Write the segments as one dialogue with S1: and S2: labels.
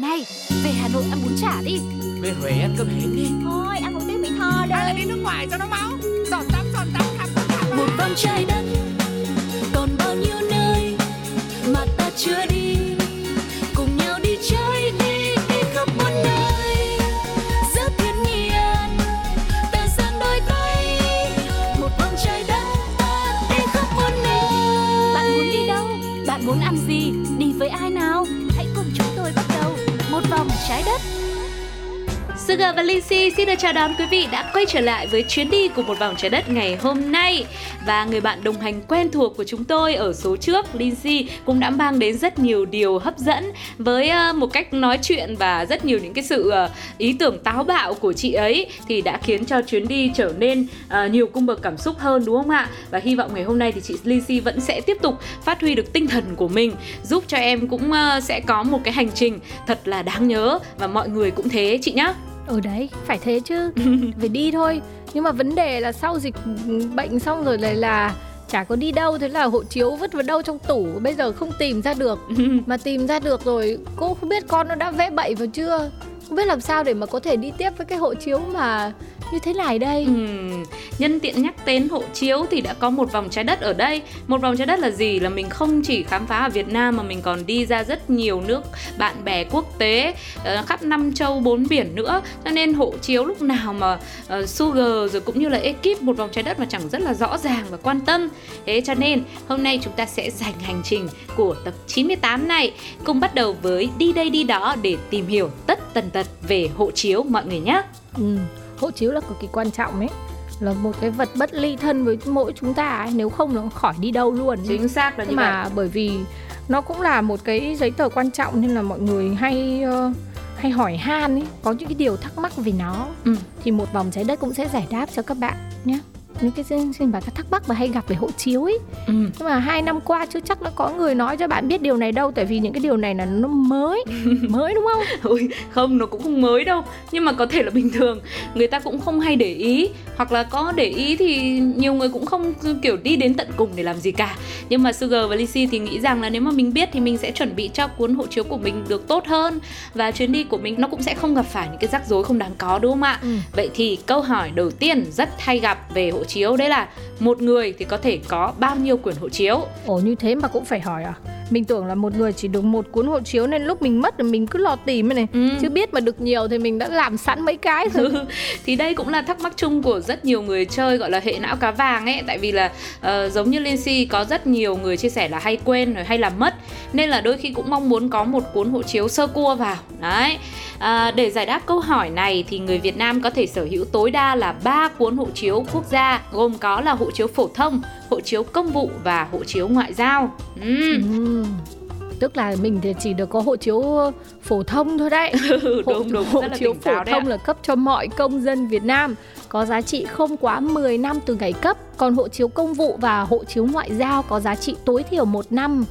S1: Này, về Hà Nội ăn bún chả đi.
S2: Về Huế ăn cơm hến đi.
S3: Thôi ăn một tiếng Mỹ Tho
S2: Hay là
S3: đây.
S2: đi nước ngoài cho nó máu? Giọt tắm giọt tắm khắp khắp
S4: một vòng trái đất còn bao nhiêu nơi mà ta chưa đi
S5: Sugar và Lindsay xin được chào đón quý vị đã quay trở lại với chuyến đi của một vòng trái đất ngày hôm nay. Và người bạn đồng hành quen thuộc của chúng tôi ở số trước, Lindsay cũng đã mang đến rất nhiều điều hấp dẫn Với ờ, một cách nói chuyện và rất nhiều những cái sự ờ, ý tưởng táo bạo của chị ấy Thì đã khiến cho chuyến đi trở nên ờ, nhiều cung bậc cảm xúc hơn đúng không ạ? Và hy vọng ngày hôm nay thì chị Lindsay vẫn sẽ tiếp tục phát huy được tinh thần của mình Giúp cho em cũng sẽ có một cái hành trình thật là đáng nhớ Và mọi người cũng thế chị nhá.
S6: Ừ đấy, phải thế chứ. Phải đi thôi. Nhưng mà vấn đề là sau dịch bệnh xong rồi lại là Chả có đi đâu Thế là hộ chiếu vứt vào đâu trong tủ Bây giờ không tìm ra được. Mà tìm ra được rồi Cô không biết con nó đã vẽ bậy vào chưa không biết làm sao để mà có thể đi tiếp với cái hộ chiếu mà như thế này đây.
S5: Ừ. nhân tiện nhắc đến hộ chiếu thì đã có một vòng trái đất ở đây. Một vòng trái đất là gì? Là mình không chỉ khám phá ở Việt Nam mà mình còn đi ra rất nhiều nước bạn bè quốc tế ờ, khắp năm châu bốn biển nữa. Cho nên hộ chiếu lúc nào mà uh, Sugar rồi cũng như là ekip một vòng trái đất mà chẳng rất là rõ ràng và quan tâm. Thế cho nên hôm nay chúng ta sẽ dành hành trình của tập 98 này cùng bắt đầu với đi đây đi đó để tìm hiểu tất tần tật về hộ chiếu mọi người nhé
S6: ừ. Hộ chiếu là cực kỳ quan trọng ấy là một cái vật bất ly thân với mỗi chúng ta ấy. nếu không nó khỏi đi đâu luôn
S5: chính xác là như
S6: Nhưng
S5: vậy
S6: mà bởi vì nó cũng là một cái giấy tờ quan trọng nên là mọi người hay ờ, hay hỏi han ấy có những cái điều thắc mắc về nó
S5: Ừ.
S6: thì một vòng trái đất cũng sẽ giải đáp cho các bạn nhé những cái xin xin bà các thắc mắc mà hay gặp về hộ chiếu ấy.
S5: Ừ.
S6: nhưng mà hai năm qua chưa chắc nó có người nói cho bạn biết điều này đâu tại vì những cái điều này là nó mới mới đúng không?
S5: Ôi, không nó cũng không mới đâu. Nhưng mà có thể là bình thường. Người ta cũng không hay để ý. Hoặc là có để ý thì nhiều người cũng không kiểu đi đến tận cùng để làm gì cả. Nhưng mà Sugar và Lizzy thì nghĩ rằng là nếu mà mình biết thì mình sẽ chuẩn bị cho cuốn hộ chiếu của mình được tốt hơn. Và chuyến đi của mình nó cũng sẽ không gặp phải những cái rắc rối không đáng có đúng không ạ?
S6: Ừ.
S5: vậy thì câu hỏi đầu tiên rất hay gặp về hộ chiếu. Đấy là một người thì có thể có bao nhiêu quyển hộ chiếu.
S6: Ồ, như thế mà cũng phải hỏi à? Mình tưởng là một người chỉ được một cuốn hộ chiếu nên lúc mình mất thì mình cứ lo tìm này.
S5: Ừ.
S6: chứ biết mà được nhiều thì mình đã làm sẵn mấy cái rồi.
S5: Ừ, thì đây cũng là thắc mắc chung của rất nhiều người chơi gọi là hệ não cá vàng ấy. Tại vì là ờ, giống như Lindsay có rất nhiều người chia sẻ là hay quên rồi hay làm mất. Nên là đôi khi cũng mong muốn có một cuốn hộ chiếu sơ cua vào. Đấy. À, để giải đáp câu hỏi này thì người Việt Nam có thể sở hữu tối đa là 3 cuốn hộ chiếu quốc gia gồm có là hộ chiếu phổ thông hộ chiếu công vụ và hộ chiếu ngoại giao. Ừm,
S6: Ừ. Tức là mình thì chỉ được có hộ chiếu phổ thông thôi đấy. Hộ,
S5: đúng đúng
S6: hộ chiếu phổ thông là cấp cho mọi công dân Việt Nam có giá trị không quá 10 năm từ ngày cấp. Còn hộ chiếu công vụ và hộ chiếu ngoại giao có giá trị tối thiểu 1 năm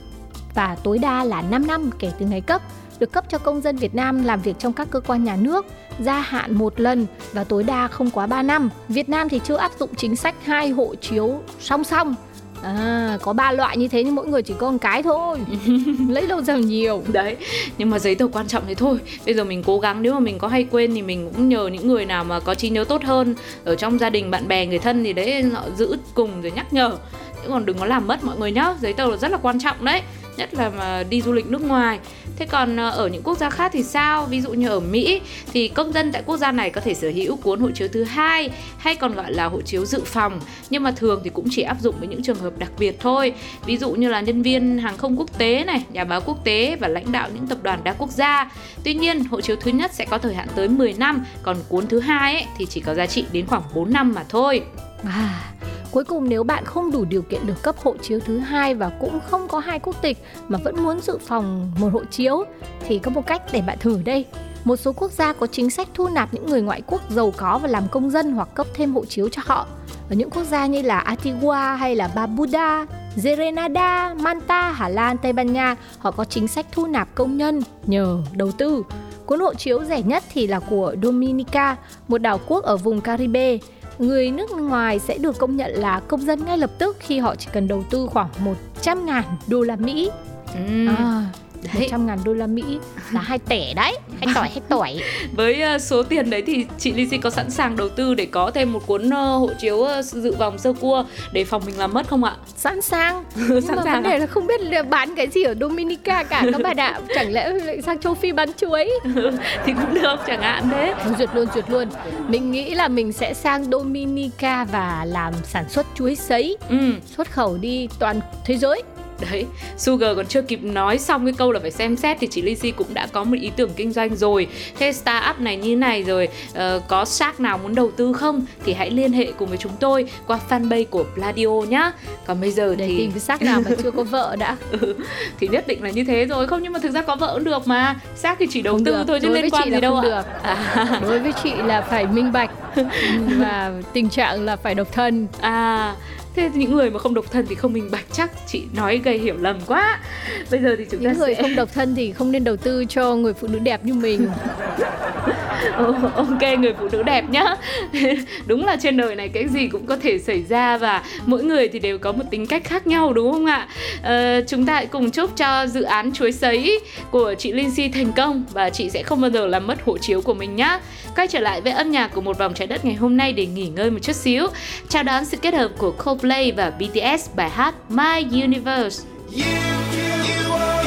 S6: và tối đa là 5 năm kể từ ngày cấp được cấp cho công dân Việt Nam làm việc trong các cơ quan nhà nước gia hạn một lần và tối đa không quá 3 năm. Việt Nam thì chưa áp dụng chính sách hai hộ chiếu song song. À, có ba loại như thế nhưng mỗi người chỉ có một cái thôi. Lấy đâu ra nhiều.
S5: đấy nhưng mà giấy tờ quan trọng thì thôi bây giờ mình cố gắng nếu mà mình có hay quên thì mình cũng nhờ những người nào mà có trí nhớ tốt hơn ở trong gia đình bạn bè người thân thì đấy họ giữ cùng rồi nhắc nhở chứ còn đừng có làm mất mọi người nhá giấy tờ là rất là quan trọng đấy nhất là mà đi du lịch nước ngoài. Thế còn ờ, ở những quốc gia khác thì sao? Ví dụ như ở mỹ thì công dân tại quốc gia này có thể sở hữu cuốn hộ chiếu thứ hai hay còn gọi là hộ chiếu dự phòng. Nhưng mà thường thì cũng chỉ áp dụng với những trường hợp đặc biệt thôi. Ví dụ như là nhân viên hàng không quốc tế này nhà báo quốc tế và lãnh đạo những tập đoàn đa quốc gia. Tuy nhiên hộ chiếu thứ nhất sẽ có thời hạn tới 10 năm còn cuốn thứ hai ấy, thì chỉ có giá trị đến khoảng 4 năm mà thôi.
S6: À, cuối cùng nếu bạn không đủ điều kiện được cấp hộ chiếu thứ hai và cũng không có hai quốc tịch mà vẫn muốn dự phòng một hộ chiếu thì có một cách để bạn thử đây. Một số quốc gia có chính sách thu nạp những người ngoại quốc giàu có và làm công dân hoặc cấp thêm hộ chiếu cho họ. Ở những quốc gia như là Antigua hay là Barbuda, Grenada, Manta, Hà Lan, Tây Ban Nha, họ có chính sách thu nạp công nhân nhờ đầu tư. Cuốn hộ chiếu rẻ nhất thì là của Dominica, một đảo quốc ở vùng Caribe. Người nước ngoài sẽ được công nhận là công dân ngay lập tức khi họ chỉ cần đầu tư khoảng 100.000 đô la Mỹ.
S5: Ừm.
S6: À. 100 ngàn đô la Mỹ. Là hai tẻ đấy hai tỏi hai tỏi.
S5: Với uh, số tiền đấy thì chị Lizzy có sẵn sàng đầu tư để có thêm một cuốn uh, hộ chiếu uh, dự vòng sơ cua để phòng mình làm mất không ạ?
S6: sẵn sàng. Nhưng
S5: Sẵn
S6: mà
S5: sàng
S6: vấn đề
S5: à?
S6: là không biết là bán cái gì ở Dominica cả các bạn ạ chẳng lẽ lại sang châu Phi bán chuối?
S5: Thì cũng được chẳng hạn thế.
S6: Thôi, duyệt luôn duyệt luôn. Mình nghĩ là mình sẽ sang Dominica và làm sản xuất chuối sấy.
S5: Ừ,
S6: xuất khẩu đi toàn thế giới
S5: đấy, Sugar còn chưa kịp nói xong cái câu là phải xem xét thì chị Lizzy cũng đã có một ý tưởng kinh doanh rồi. Thế startup này như này rồi ờ, có shark nào muốn đầu tư không thì hãy liên hệ cùng với chúng tôi qua fanpage của Pladio nhá. Còn bây giờ
S6: để
S5: thì
S6: tìm cái xác nào mà chưa có vợ đã
S5: Ừ, thì nhất định là như thế rồi không nhưng mà thực ra có vợ cũng được mà xác thì chỉ đầu
S6: Không
S5: tư
S6: được.
S5: thôi chứ
S6: Đối
S5: liên quan gì đâu ạ
S6: được.
S5: à,
S6: đối với chị là phải minh bạch và tình trạng là phải độc thân
S5: à thế những người mà không độc thân thì không minh bạch chắc chị nói gây hiểu lầm quá. Bây giờ thì chúng ta
S6: những người
S5: sẽ
S6: không độc thân thì không nên đầu tư cho người phụ nữ đẹp như mình
S5: Ờ, ok người phụ nữ đẹp nhá. Đúng là trên đời này cái gì cũng có thể xảy ra và mỗi người thì đều có một tính cách khác nhau đúng không ạ? Ờ, chúng ta hãy cùng chúc cho dự án chuối sấy của chị Linh Si thành công và chị sẽ không bao giờ làm mất hộ chiếu của mình nhá. Quay trở lại với âm nhạc của một vòng trái đất ngày hôm nay để nghỉ ngơi một chút xíu. Chào đón sự kết hợp của Coldplay và BTS bài hát My Universe.
S3: You, you are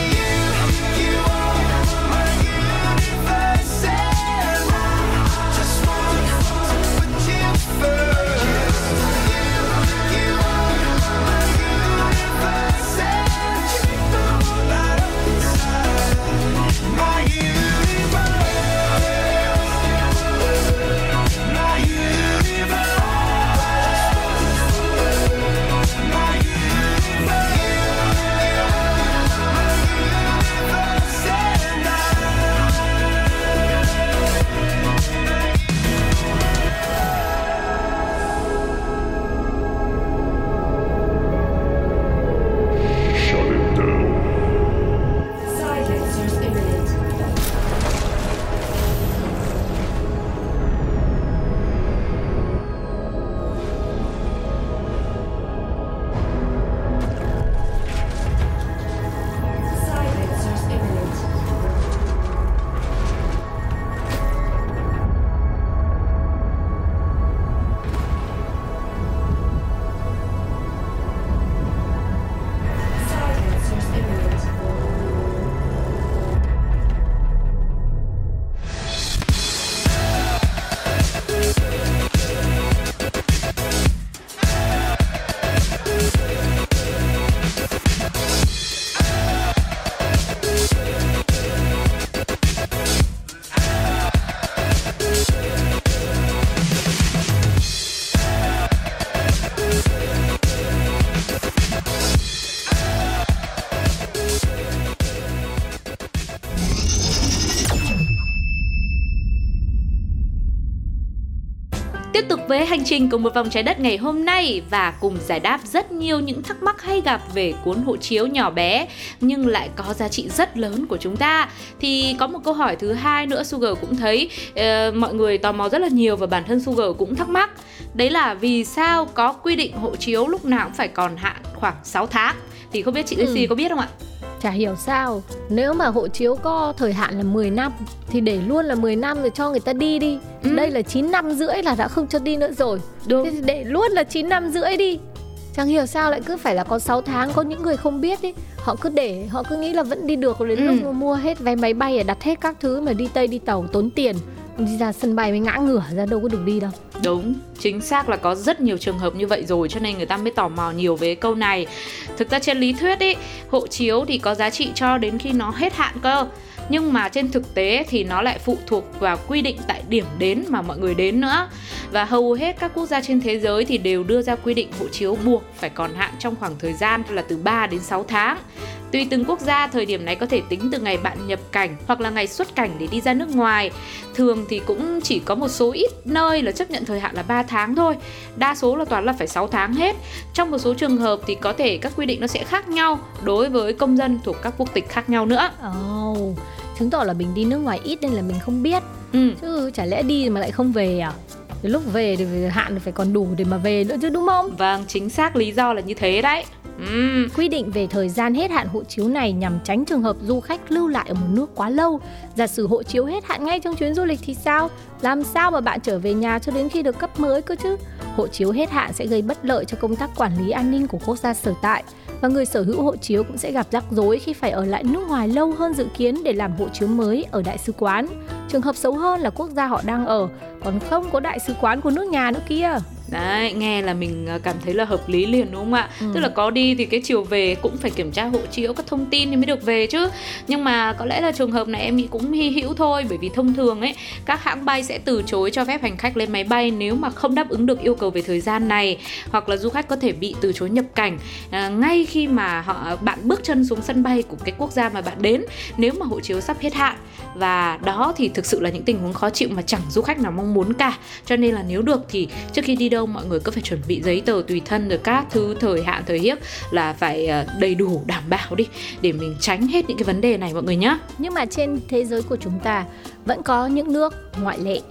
S5: Tiếp tục với hành trình của một vòng trái đất ngày hôm nay và cùng giải đáp rất nhiều những thắc mắc hay gặp về cuốn hộ chiếu nhỏ bé nhưng lại có giá trị rất lớn của chúng ta. Thì có một câu hỏi thứ hai nữa Sugar cũng thấy uh, mọi người tò mò rất là nhiều và bản thân Sugar cũng thắc mắc. Đấy là vì sao có quy định hộ chiếu lúc nào cũng phải còn hạn khoảng 6 tháng. Thì không biết chị Lucy ừ. có biết không ạ?
S6: Chả hiểu sao Nếu mà hộ chiếu có thời hạn là 10 năm Thì để luôn là 10 năm rồi cho người ta đi đi ừ. Đây là 9 năm rưỡi là đã không cho đi nữa rồi Đúng. Thế để luôn là 9 năm rưỡi đi Chẳng hiểu sao lại cứ phải là có 6 tháng Có những người không biết ý Họ cứ để Họ cứ nghĩ là vẫn đi được Đến ừ. lúc mua hết vé máy bay Đặt hết các thứ mà đi Tây đi tàu tốn tiền Đi ra sân bay mới ngã ngửa ra đâu có được đi đâu
S5: Đúng, chính xác là có rất nhiều trường hợp như vậy rồi cho nên người ta mới tò mò nhiều về câu này. Thực ra trên lý thuyết ý, hộ chiếu thì có giá trị cho đến khi nó hết hạn cơ. Nhưng mà trên thực tế thì nó lại phụ thuộc vào quy định tại điểm đến mà mọi người đến nữa. Và hầu hết các quốc gia trên thế giới thì đều đưa ra quy định hộ chiếu buộc phải còn hạn trong khoảng thời gian là từ 3 đến 6 tháng. Tùy từng quốc gia, thời điểm này có thể tính từ ngày bạn nhập cảnh hoặc là ngày xuất cảnh để đi ra nước ngoài. Thường thì cũng chỉ có một số ít nơi là chấp nhận thời hạn là 3 tháng thôi. Đa số là toàn là phải 6 tháng hết. Trong một số trường hợp thì có thể các quy định nó sẽ khác nhau đối với công dân thuộc các quốc tịch khác nhau nữa.
S6: Oh, chứng tỏ là mình đi nước ngoài ít nên là mình không biết. Ừ. Chứ chả lẽ đi mà lại không về à? lúc về thì hạn phải còn đủ để mà về nữa chứ đúng không?
S5: Vâng, chính xác lý do là như thế đấy.
S6: Quy định về thời gian hết hạn hộ chiếu này nhằm tránh trường hợp du khách lưu lại ở một nước quá lâu. Giả sử hộ chiếu hết hạn ngay trong chuyến du lịch thì sao? Làm sao mà bạn trở về nhà cho đến khi được cấp mới cơ chứ? Hộ chiếu hết hạn sẽ gây bất lợi cho công tác quản lý an ninh của quốc gia sở tại và người sở hữu hộ chiếu cũng sẽ gặp rắc rối khi phải ở lại nước ngoài lâu hơn dự kiến để làm hộ chiếu mới ở đại sứ quán. Trường hợp xấu hơn là quốc gia họ đang ở, còn không có đại sứ quán của nước nhà nữa kia.
S5: Đấy, nghe là mình ờ, cảm thấy là hợp lý liền đúng không ạ? Ừ. Tức là có đi thì cái chiều về cũng phải kiểm tra hộ chiếu các thông tin thì mới được về chứ. Nhưng mà có lẽ là trường hợp này em nghĩ cũng hy hữu thôi bởi vì thông thường ấy các hãng bay sẽ từ chối cho phép hành khách lên máy bay nếu mà không đáp ứng được yêu cầu về thời gian này hoặc là du khách có thể bị từ chối nhập cảnh à, ngay khi mà họ bạn bước chân xuống sân bay của cái quốc gia mà bạn đến nếu mà hộ chiếu sắp hết hạn và đó thì thực sự là những tình huống khó chịu mà chẳng du khách nào mong muốn cả cho nên là nếu được thì trước khi đi đâu mọi người cứ phải chuẩn bị giấy tờ tùy thân rồi các thứ thời hạn thời hiếp là phải ờ, đầy đủ đảm bảo đi để mình tránh hết những cái vấn đề này mọi người nhé
S6: nhưng mà trên thế giới của chúng ta vẫn có những nước ngoại lệ.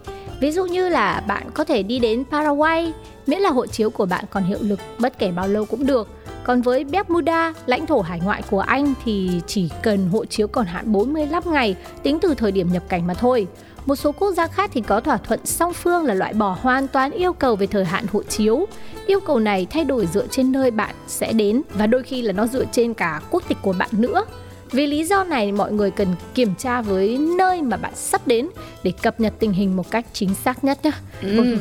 S6: Ví dụ như là bạn có thể đi đến Paraguay miễn là hộ chiếu của bạn còn hiệu lực bất kể bao lâu cũng được. Còn với Bermuda, lãnh thổ hải ngoại của Anh thì chỉ cần hộ chiếu còn hạn 45 ngày tính từ thời điểm nhập cảnh mà thôi. Một số quốc gia khác thì có thỏa thuận song phương là loại bỏ hoàn toàn yêu cầu về thời hạn hộ chiếu. Yêu cầu này thay đổi dựa trên nơi bạn sẽ đến và đôi khi là nó dựa trên cả quốc tịch của bạn nữa. Vì lý do này mọi người cần kiểm tra với nơi mà bạn sắp đến để cập nhật tình hình một cách chính xác nhất nhé. Ừ.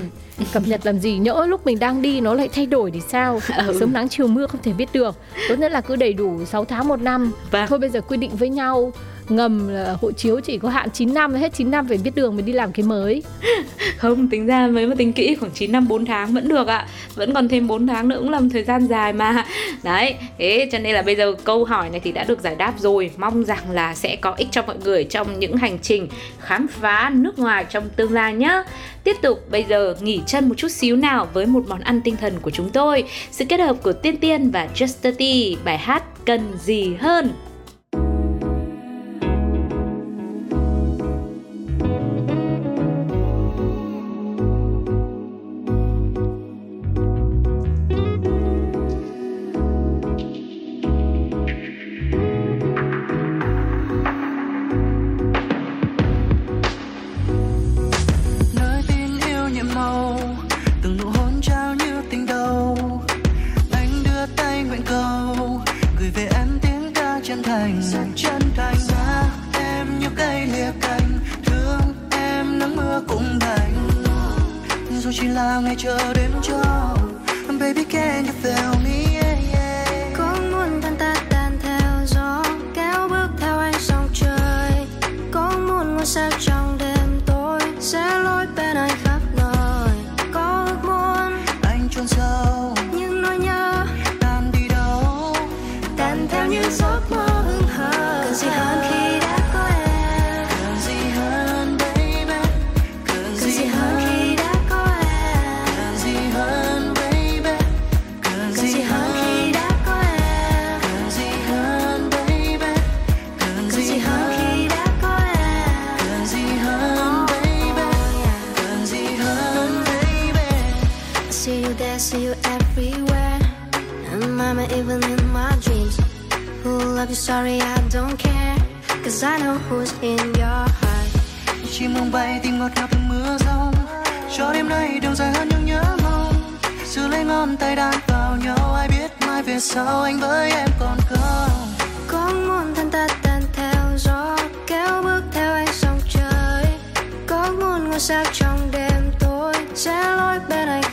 S6: Cập nhật làm gì nhỡ lúc mình đang đi nó lại thay đổi thì sao? Ừ. Sớm nắng chiều mưa không thể biết được. Tốt nhất là cứ đầy đủ 6 tháng một năm. Vâng. Thôi bây giờ quy định với nhau ngầm là hộ chiếu chỉ có hạn 9 năm, hết 9 năm phải biết đường mới đi làm cái mới.
S5: Không, tính ra mới mà tính kỹ khoảng 9 năm 4 tháng vẫn được ạ. Vẫn còn thêm 4 tháng nữa cũng là một thời gian dài mà. Đấy, thế cho nên là bây giờ câu hỏi này thì đã được giải đáp rồi. Mong rằng là sẽ có ích cho mọi người trong những hành trình khám phá nước ngoài trong tương lai nhé tiếp tục, bây giờ nghỉ chân một chút xíu nào với một món ăn tinh thần của chúng tôi. Sự kết hợp của Tiên Tiên và Just Tea bài hát cần gì hơn?
S3: Sau anh với em còn không
S7: Có muốn thân ta tan theo gió, Kéo bước theo anh sông trời. Có muốn ngôi sao trong đêm tối Sẽ lối bên anh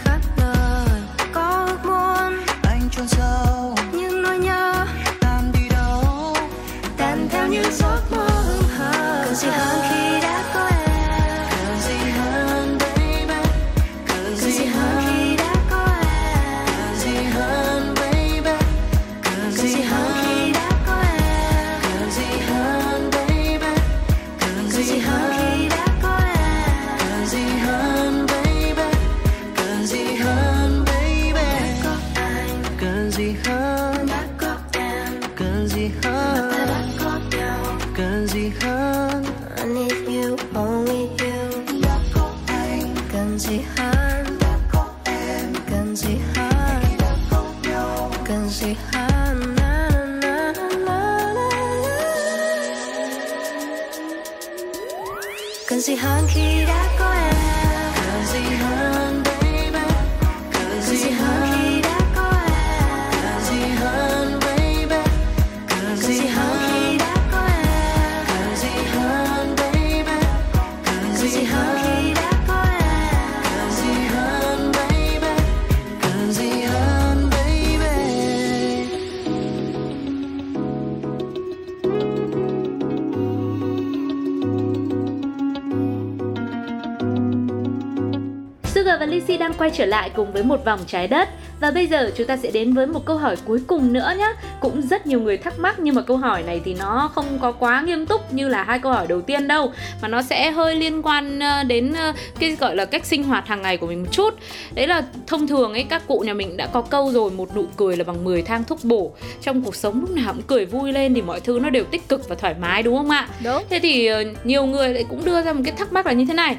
S5: Và Lizzy đang quay trở lại cùng với một vòng trái đất. Và bây giờ chúng ta sẽ đến với một câu hỏi cuối cùng nữa nhé Cũng rất nhiều người thắc mắc nhưng mà câu hỏi này thì nó không có quá nghiêm túc như là hai câu hỏi đầu tiên đâu Mà nó sẽ hơi liên quan ờ, đến ờ, cái gọi là cách sinh hoạt hàng ngày của mình một chút. Đấy là thông thường ấy các cụ nhà mình đã có câu rồi Một nụ cười là bằng 10 thang thuốc bổ. Trong cuộc sống lúc nào cũng cười vui lên thì mọi thứ nó đều tích cực và thoải mái đúng không ạ?
S6: Đúng.
S5: Thế thì ờ, nhiều người lại cũng đưa ra một cái thắc mắc là như thế này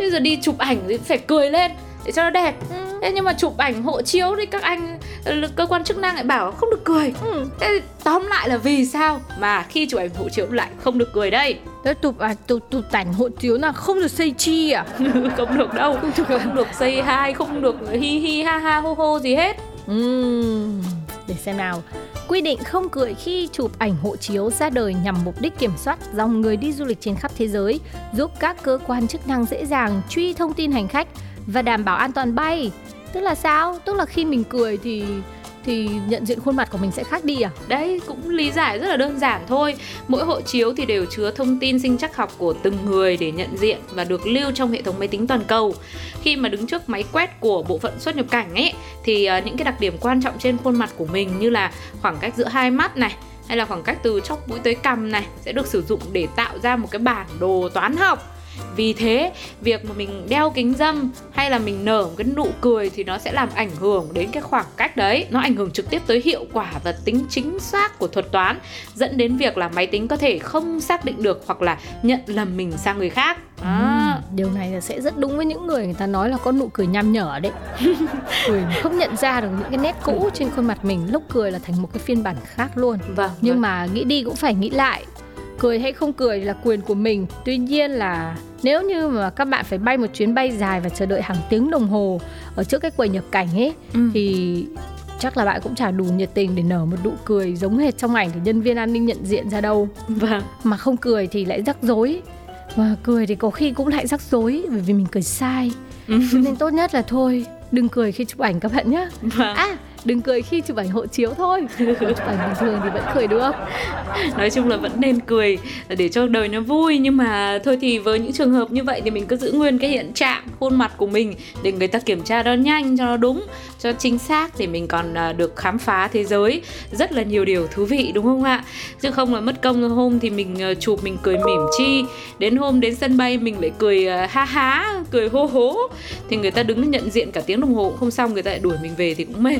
S5: Bây giờ đi chụp ảnh thì phải cười lên để cho nó đẹp Thế nhưng mà chụp ảnh hộ chiếu thì các anh cơ quan chức năng lại bảo không được cười
S6: Ừ.
S5: Thế tóm lại là vì sao mà khi chụp ảnh hộ chiếu lại không được cười đây
S6: Đấy, chụp à, chụp chụp ảnh hộ chiếu là không được say chi à?
S5: Không được đâu
S6: Không được à?
S5: Được say hi, không được hi hi ha ha hô hô gì hết
S6: Ừm, để xem nào. Quy định không cười khi chụp ảnh hộ chiếu ra đời nhằm mục đích kiểm soát dòng người đi du lịch trên khắp thế giới, giúp các cơ quan chức năng dễ dàng truy thông tin hành khách và đảm bảo an toàn bay. Tức là sao? Tức là khi mình cười thì thì nhận diện khuôn mặt của mình sẽ khác đi à?
S5: Đấy, cũng lý giải, rất là đơn giản thôi. Mỗi hộ chiếu thì đều chứa thông tin sinh trắc học của từng người để nhận diện và được lưu trong hệ thống máy tính toàn cầu. Khi mà đứng trước máy quét của bộ phận xuất nhập cảnh ấy, Thì ờ, những cái đặc điểm quan trọng trên khuôn mặt của mình như là khoảng cách giữa hai mắt này, hay là khoảng cách từ chóp mũi tới cằm này sẽ được sử dụng để tạo ra một cái bản đồ toán học vì thế, việc mà mình đeo kính dâm hay là mình nở một cái nụ cười thì nó sẽ làm ảnh hưởng đến cái khoảng cách đấy. Nó ảnh hưởng trực tiếp tới hiệu quả và tính chính xác của thuật toán, dẫn đến việc là máy tính có thể không xác định được hoặc là nhận lầm mình sang người khác. À,
S6: Ừm, Điều này là sẽ rất đúng với những người người ta nói là có nụ cười nham nhở đấy Cười không nhận ra được những cái nét cũ trên khuôn mặt mình Lúc cười là thành một cái phiên bản khác luôn
S5: vâng.
S6: Nhưng
S5: vâng.
S6: mà nghĩ đi cũng phải nghĩ lại Cười hay không cười là quyền của mình Tuy nhiên là nếu như mà các bạn phải bay một chuyến bay dài và chờ đợi hàng tiếng đồng hồ Ở trước cái quầy nhập cảnh ấy
S5: Ừ.
S6: Thì chắc là bạn cũng chả đủ nhiệt tình để nở một nụ cười giống hệt trong ảnh thì nhân viên an ninh nhận diện ra đâu
S5: vâng.
S6: mà không cười thì lại rắc rối mà cười thì có khi cũng lại rắc rối bởi vì mình cười sai cho nên tốt nhất là thôi đừng cười khi chụp ảnh các bạn nhé
S5: Vâng.
S6: à đừng cười khi chụp ảnh hộ chiếu thôi. Chụp ảnh bình thường thì vẫn cười được
S5: nói chung là vẫn nên cười để cho đời nó vui. Nhưng mà thôi thì với những trường hợp như vậy thì mình cứ giữ nguyên cái hiện trạng, khuôn mặt của mình để người ta kiểm tra nó nhanh, cho nó đúng, cho chính xác để mình còn à, được khám phá thế giới rất là nhiều điều thú vị, đúng không ạ? Chứ không là mất công hôm thì mình à, chụp mình cười mỉm chi. Đến hôm đến sân bay mình lại cười à, ha há, cười hô hố. Thì người ta đứng nhận diện cả tiếng đồng hồ cũng không xong, người ta lại đuổi mình về thì cũng mệt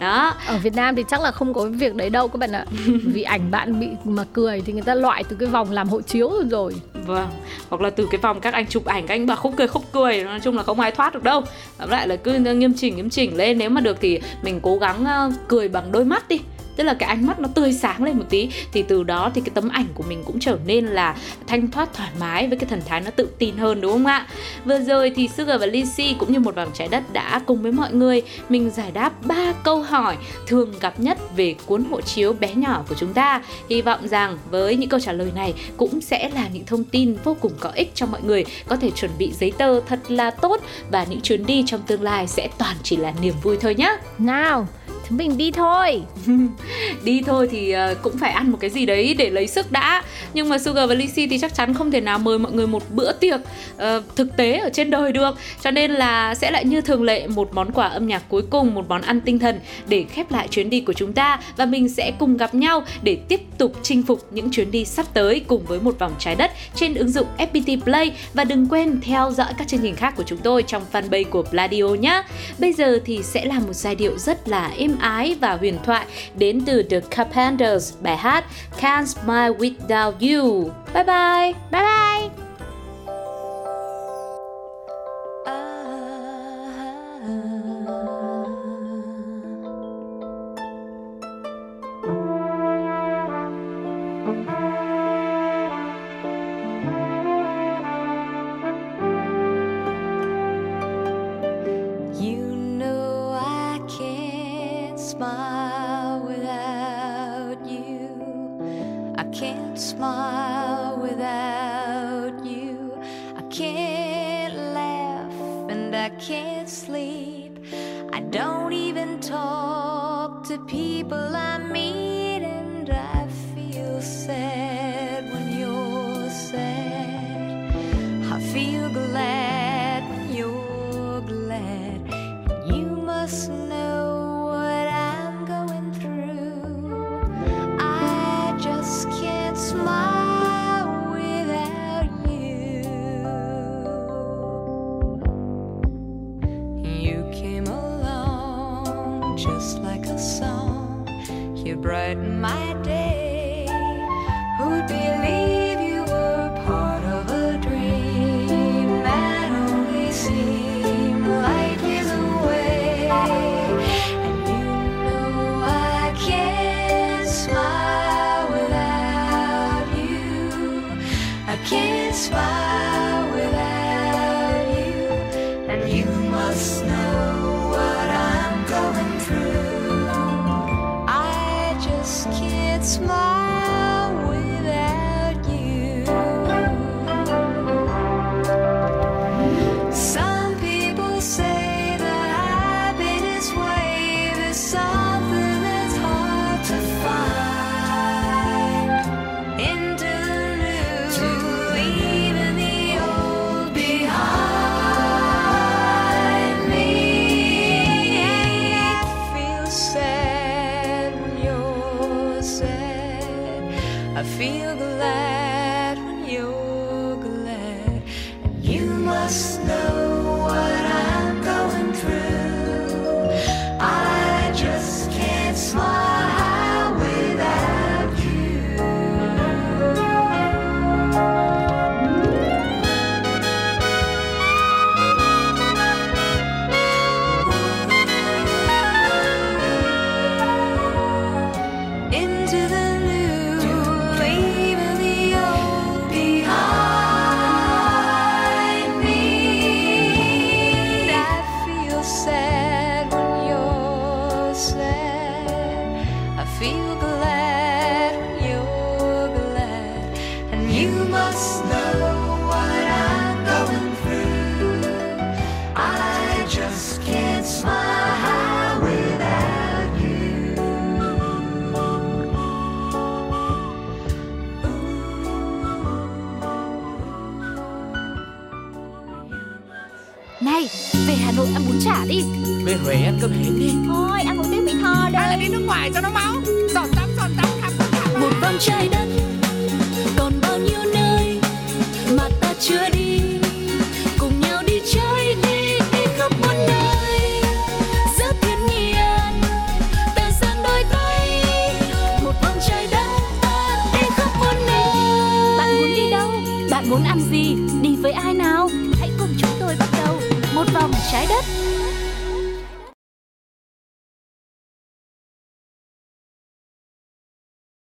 S5: đó.
S6: Ở Việt Nam thì chắc là không có việc đấy đâu các bạn ạ. Vì ảnh bạn bị mà cười thì người ta loại từ cái vòng làm hộ chiếu rồi.
S5: Vâng hoặc là từ cái vòng các anh chụp ảnh các anh bảo không cười không cười nói chung là không ai thoát được đâu. Tóm lại là cứ nghiêm chỉnh nghiêm chỉnh lên nếu mà được thì mình cố gắng uh, cười bằng đôi mắt đi tức là cái ánh mắt nó tươi sáng lên một tí. Thì từ đó thì cái tấm ảnh của mình cũng trở nên là thanh thoát, thoải mái với cái thần thái nó tự tin hơn, đúng không ạ? Vừa rồi thì Sugar và Lizzy cũng như một vòng trái đất đã cùng với mọi người mình giải đáp ba câu hỏi thường gặp nhất về cuốn hộ chiếu bé nhỏ của chúng ta. Hy vọng rằng với những câu trả lời này cũng sẽ là những thông tin vô cùng có ích cho mọi người, có thể chuẩn bị giấy tờ thật là tốt và những chuyến đi trong tương lai sẽ toàn chỉ là niềm vui thôi nhé
S6: nào chúng mình đi thôi.
S5: Đi thôi thì ờ, cũng phải ăn một cái gì đấy để lấy sức đã. Nhưng mà Sugar và Lucy thì chắc chắn không thể nào mời mọi người một bữa tiệc uh, thực tế ở trên đời được. Cho nên là sẽ lại như thường lệ một món quà âm nhạc cuối cùng một món ăn tinh thần để khép lại chuyến đi của chúng ta. Và mình sẽ cùng gặp nhau để tiếp tục chinh phục những chuyến đi sắp tới cùng với một vòng trái đất trên ứng dụng FPT Play. Và đừng quên theo dõi các chương trình khác của chúng tôi trong fanpage của Pladio nhé. Bây giờ thì sẽ là một giai điệu rất là êm ái và huyền thoại đến từ The Carpenters, bài hát Can't Smile Without You. Bye bye.
S6: Bye bye.
S8: Can't smile without you. And you must know
S1: về Hà Nội ăn bún chả đi.
S2: Về Huế ăn cơm hến đi.
S1: Thôi, ăn một tiếng Mỹ Tho
S2: Hay là
S1: đây
S2: đi nước ngoài cho nó máu. Giọt tắm giọt tắm khắp khắp.
S4: Một vòng trái đất trái đất.